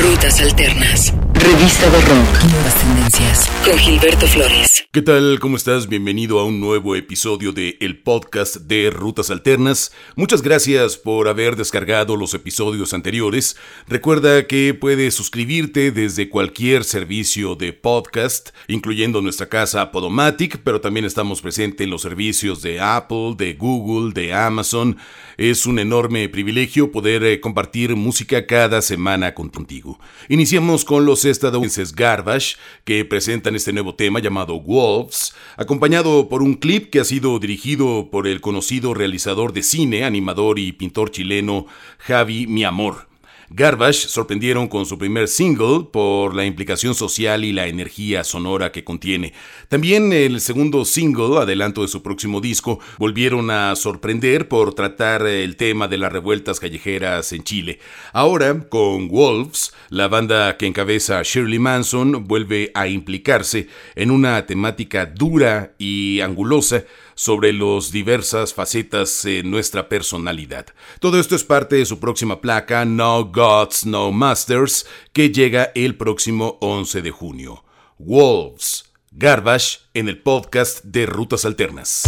Rutas Alternas. Revista de Rock. Nuevas tendencias. Con Gilberto Flores. ¿Qué tal? ¿Cómo estás? Bienvenido a un nuevo episodio de el podcast de Rutas Alternas. Muchas gracias por haber descargado los episodios anteriores. Recuerda que puedes suscribirte desde cualquier servicio de podcast, incluyendo nuestra casa Podomatic, pero también estamos presentes en los servicios de Apple, de Google, de Amazon. Es un enorme privilegio poder eh, compartir música cada semana contigo. Iniciamos con los estadounidenses Garbage, que presentan este nuevo tema llamado Wolves, acompañado por un clip que ha sido dirigido por el conocido realizador de cine, animador y pintor chileno Javi Mi Amor. Garbage sorprendieron con su primer single por la implicación social y la energía sonora que contiene. También el segundo single, adelanto de su próximo disco, volvieron a sorprender por tratar el tema de las revueltas callejeras en Chile. Ahora, con Wolves, la banda que encabeza Shirley Manson vuelve a implicarse en una temática dura y angulosa sobre las diversas facetas de nuestra personalidad. Todo esto es parte de su próxima placa No Gods, No Masters, que llega el próximo 11 de junio. Wolves, Garbage en el podcast de Rutas Alternas.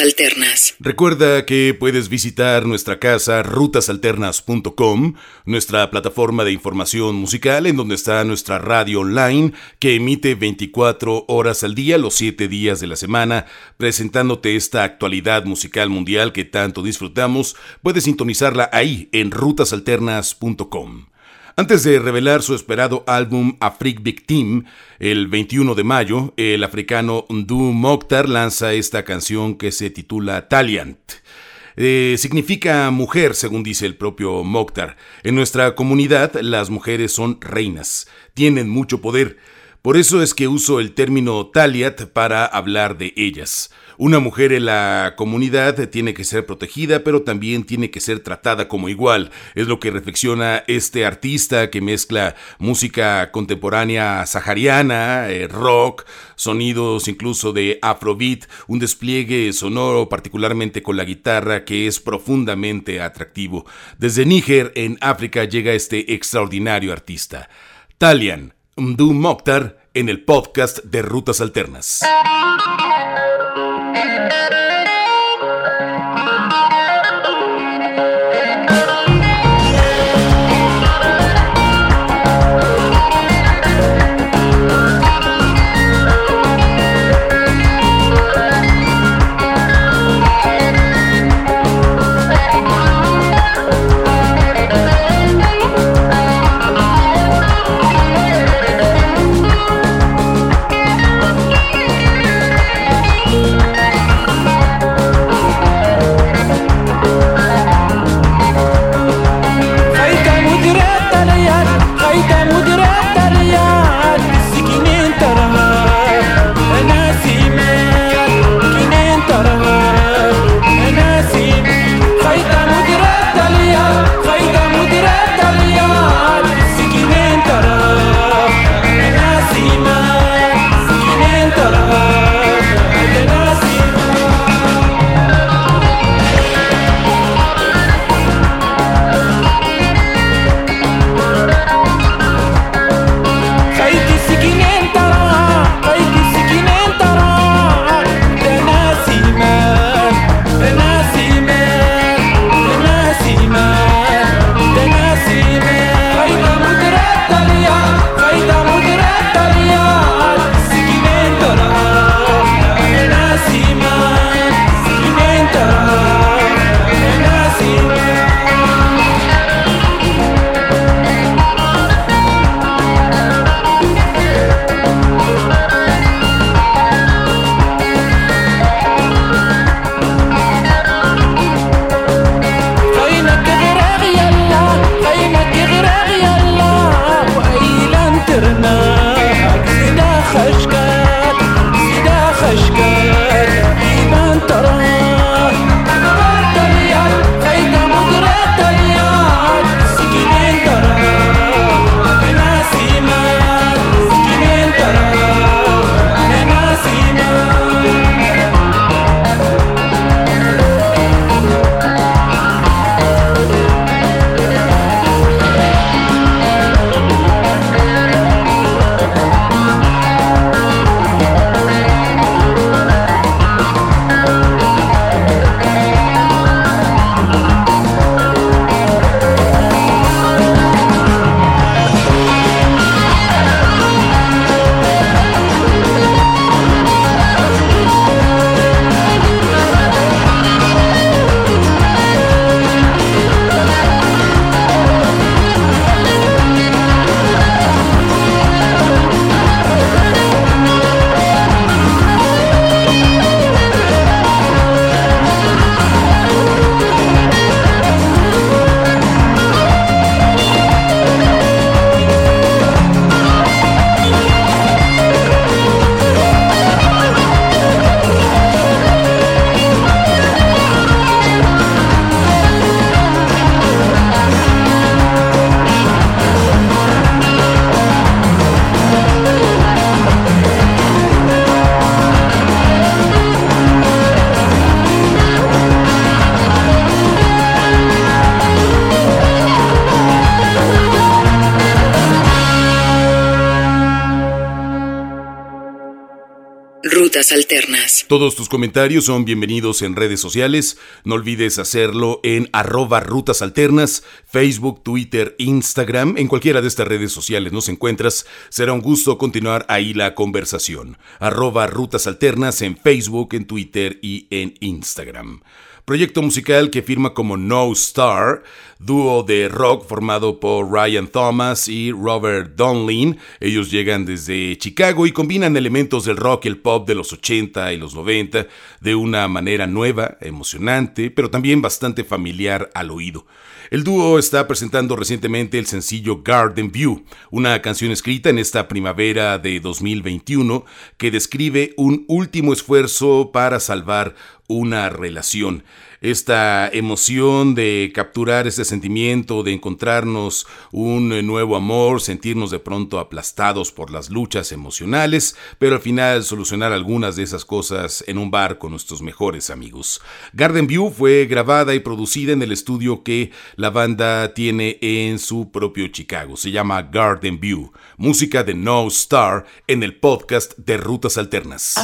Alternas. Recuerda que puedes visitar nuestra casa rutasalternas.com, nuestra plataforma de información musical en donde está nuestra radio online que emite 24 horas al día, los 7 días de la semana, presentándote esta actualidad musical mundial que tanto disfrutamos. Puedes sintonizarla ahí en rutasalternas.com. Antes de revelar su esperado álbum Afrik Team, el 21 de mayo, el africano Ndu Mokhtar lanza esta canción que se titula Taliant. Eh, significa mujer, según dice el propio Mokhtar. En nuestra comunidad, las mujeres son reinas, tienen mucho poder. Por eso es que uso el término Taliat para hablar de ellas. Una mujer en la comunidad tiene que ser protegida, pero también tiene que ser tratada como igual. Es lo que reflexiona este artista que mezcla música contemporánea sahariana, eh, rock, sonidos incluso de afrobeat, un despliegue sonoro particularmente con la guitarra que es profundamente atractivo. Desde Níger, en África, llega este extraordinario artista. Talian, Mdu Mokhtar, en el podcast de Rutas Alternas. Thank you. Todos tus comentarios son bienvenidos en redes sociales. No olvides hacerlo en arroba Rutas Alternas, Facebook, Twitter, Instagram. En cualquiera de estas redes sociales nos encuentras. Será un gusto continuar ahí la conversación. Arroba Rutas Alternas en Facebook, en Twitter y en Instagram proyecto musical que firma como No Star, dúo de rock formado por Ryan Thomas y Robert Donlin. Ellos llegan desde Chicago y combinan elementos del rock y el pop de los 80 y los 90 de una manera nueva, emocionante, pero también bastante familiar al oído. El dúo está presentando recientemente el sencillo Garden View, una canción escrita en esta primavera de 2021 que describe un último esfuerzo para salvar una relación. Esta emoción de capturar ese sentimiento, de encontrarnos un nuevo amor, sentirnos de pronto aplastados por las luchas emocionales, pero al final solucionar algunas de esas cosas en un bar con nuestros mejores amigos. Garden View fue grabada y producida en el estudio que la banda tiene en su propio Chicago. Se llama Garden View, música de No Star en el podcast de Rutas Alternas.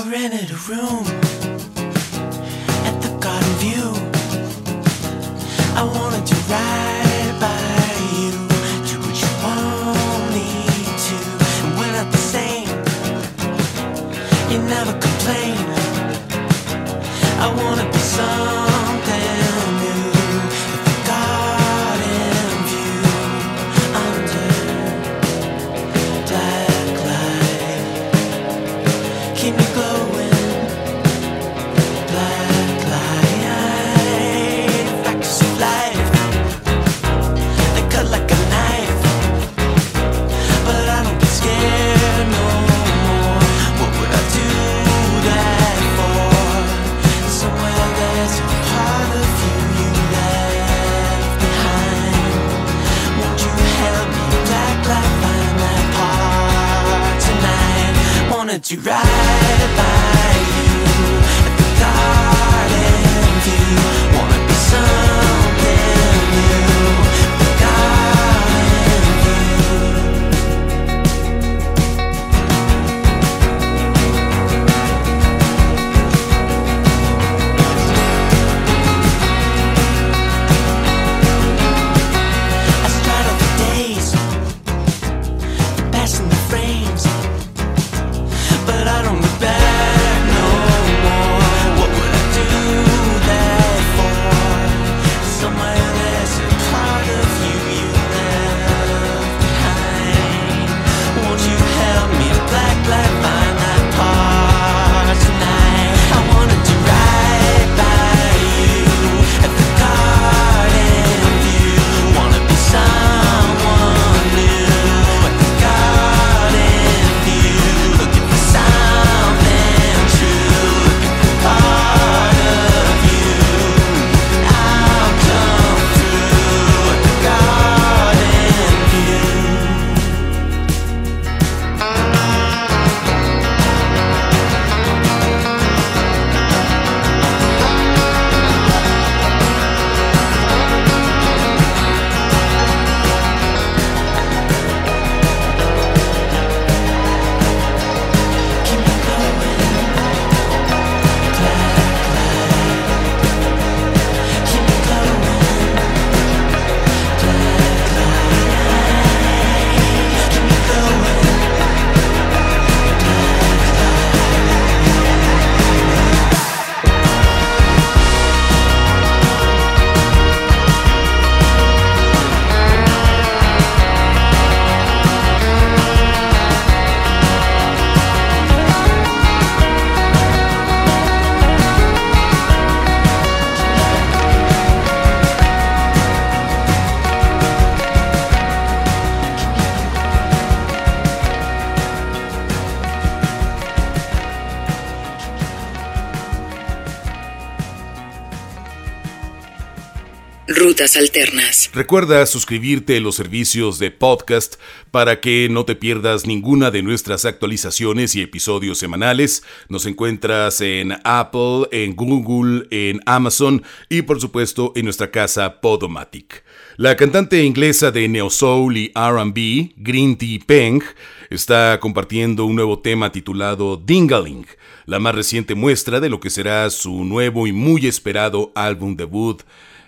Alternas. Recuerda suscribirte a los servicios de podcast para que no te pierdas ninguna de nuestras actualizaciones y episodios semanales. Nos encuentras en Apple, en Google, en Amazon y por supuesto en nuestra casa Podomatic. La cantante inglesa de Neo Soul y RB, Green Tea Peng, está compartiendo un nuevo tema titulado Dingaling, la más reciente muestra de lo que será su nuevo y muy esperado álbum debut,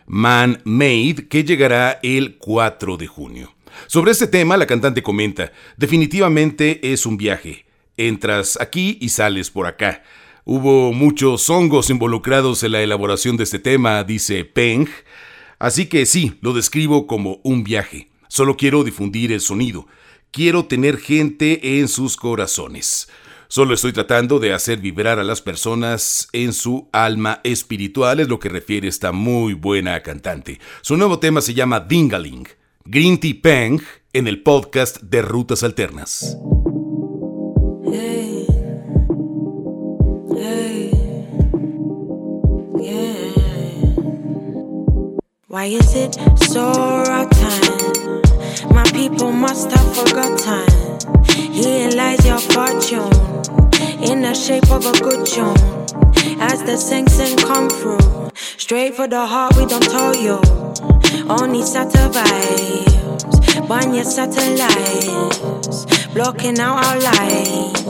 Man Made, que llegará el 4 de junio. Sobre este tema, la cantante comenta, definitivamente es un viaje. Entras aquí y sales por acá. Hubo muchos hongos involucrados en la elaboración de este tema, dice Peng. Así que sí, lo describo como un viaje. Solo quiero difundir el sonido. Quiero tener gente en sus corazones. Solo estoy tratando de hacer vibrar a las personas en su alma espiritual, es lo que refiere esta muy buena cantante. Su nuevo tema se llama Dingaling. Green Tea Peng en el podcast de Rutas Alternas. Why is it so time? My people must have forgotten. Here lies your fortune in the shape of a good tune. As the sing come through, straight for the heart, we don't tell you. Only satellites, burn your satellites, blocking out our light.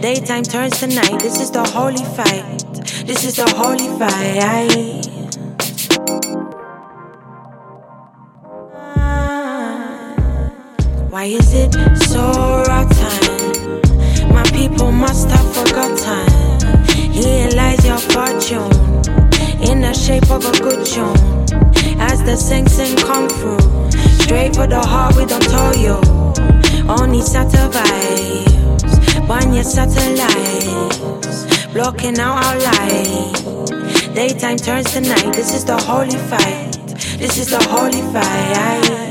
Daytime turns to night. This is the holy fight. This is the holy fight. Why is it so time? My people must have forgotten. Here lies your fortune in the shape of a good tune. As the sing sing come through, straight for the heart, we don't tell you. Only satellites, burn your satellites, blocking out our light. Daytime turns to night. This is the holy fight. This is the holy fight.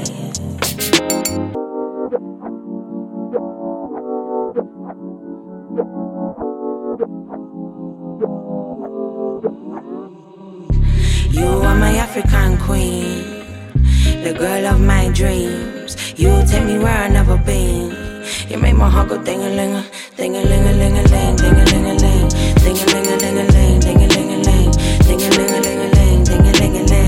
African queen, the girl of my dreams. You take me where I never been. You make my heart go ding a ling a, ding a ling a ling a ling, ding a ling a ling, ding a ling a ling a ling, ding a ling a ling, ding a ling a ling a ling, a ling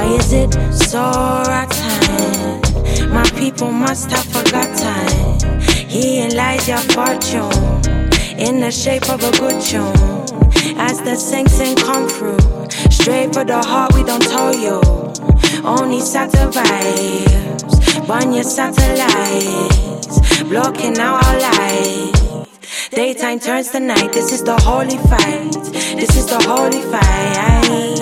a the shape of a good tune. As the saints sing come through, straight for the heart, we don't tell you. Only satellites, burn your satellites, blocking out our light. Daytime turns to night, this is the holy fight. This is the holy fight.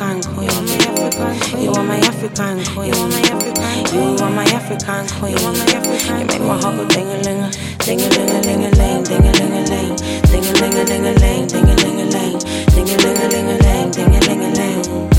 African queen. You are my African queen. You are my African queen. You are my African queen. You make my heart go ding a ling a, ding a ling a ling a ling, ding a ling a ling, ding a ling a ling a ling, ding a ling a ling, ding a ling a ling a ling, ding a ling a ling.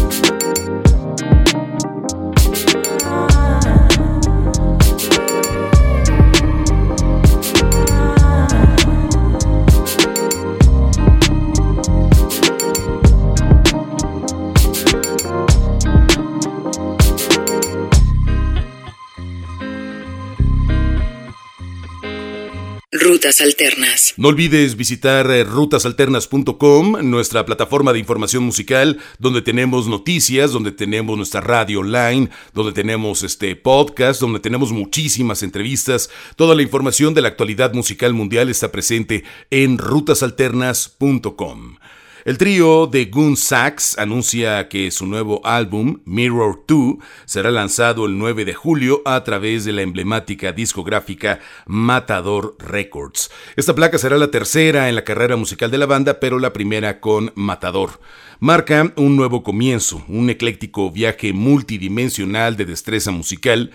No olvides visitar eh, rutasalternas.com, nuestra plataforma de información musical, donde tenemos noticias, donde tenemos nuestra radio online, donde tenemos este podcast, donde tenemos muchísimas entrevistas. Toda la información de la actualidad musical mundial está presente en rutasalternas.com. El trío de Goon Sax anuncia que su nuevo álbum, Mirror 2, será lanzado el 9 de julio a través de la emblemática discográfica Matador Records. Esta placa será la tercera en la carrera musical de la banda, pero la primera con Matador. Marca un nuevo comienzo, un ecléctico viaje multidimensional de destreza musical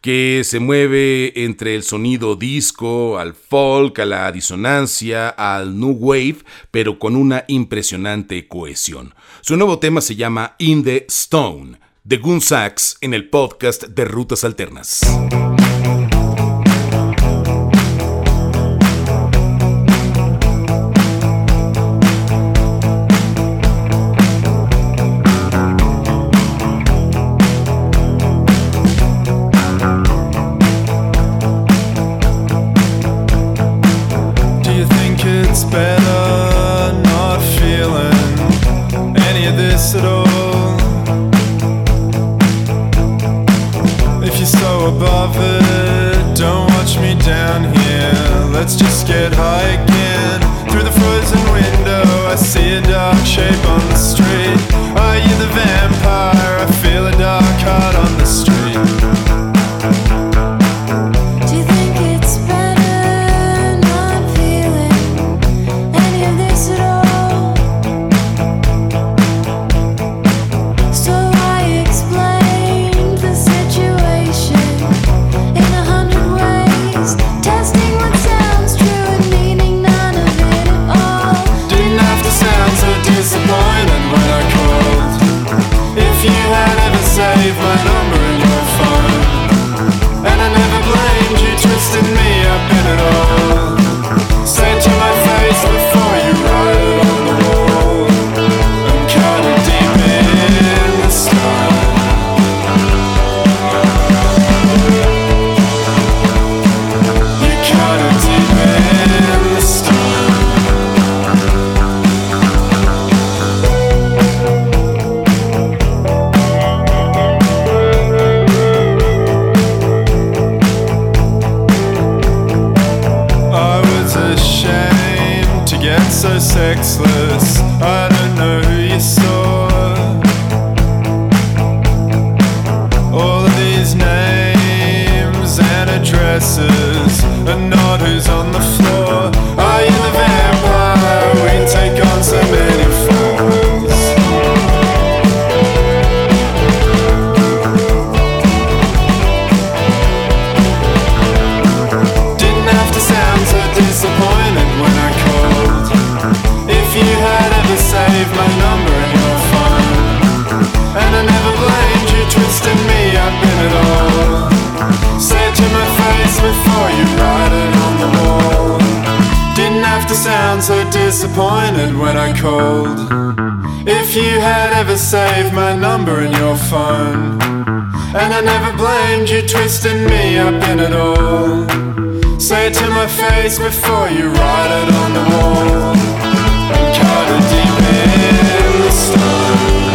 que se mueve entre el sonido disco, al folk, a la disonancia, al new wave, pero con una impresionante cohesión. Su nuevo tema se llama In the Stone. de Sachs en el podcast de Rutas Alternas. down here. Let's just get high again. Through the frozen window, I see a dark shape on the street. Are you the vampire? I feel a dark heart on the street. Called. If you had ever saved my number in your phone, and I never blamed you twisting me up in it all. Say it to my face before you write it on the wall. I'm caught deep in the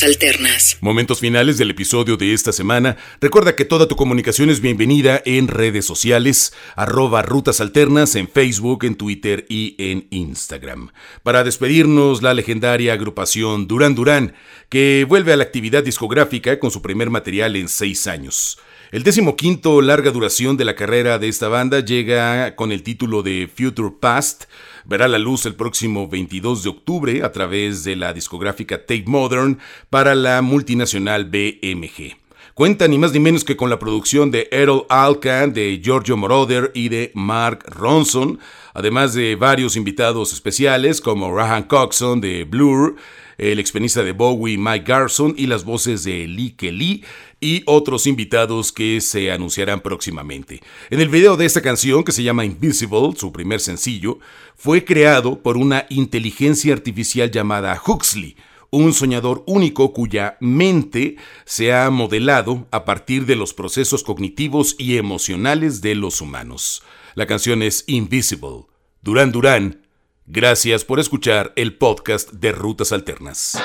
Alternas. Momentos finales del episodio de esta semana. Recuerda que toda tu comunicación es bienvenida en redes sociales, arroba Rutas Alternas en Facebook, en Twitter y en Instagram. Para despedirnos, la legendaria agrupación Durán Durán, que vuelve a la actividad discográfica con su primer material en seis años. El quinto larga duración de la carrera de esta banda llega con el título de Future Past, verá la luz el próximo 22 de octubre a través de la discográfica Tape Modern para la multinacional BMG. Cuenta ni más ni menos que con la producción de Errol Alkan, de Giorgio Moroder y de Mark Ronson, además de varios invitados especiales como Rahan Coxon de Blur, el expenista de Bowie, Mike Garson, y las voces de Lee Kelly y otros invitados que se anunciarán próximamente. En el video de esta canción, que se llama Invisible, su primer sencillo, fue creado por una inteligencia artificial llamada Huxley, un soñador único cuya mente se ha modelado a partir de los procesos cognitivos y emocionales de los humanos. La canción es Invisible. Durán Durán, gracias por escuchar el podcast de Rutas Alternas.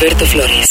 Gilberto Flores.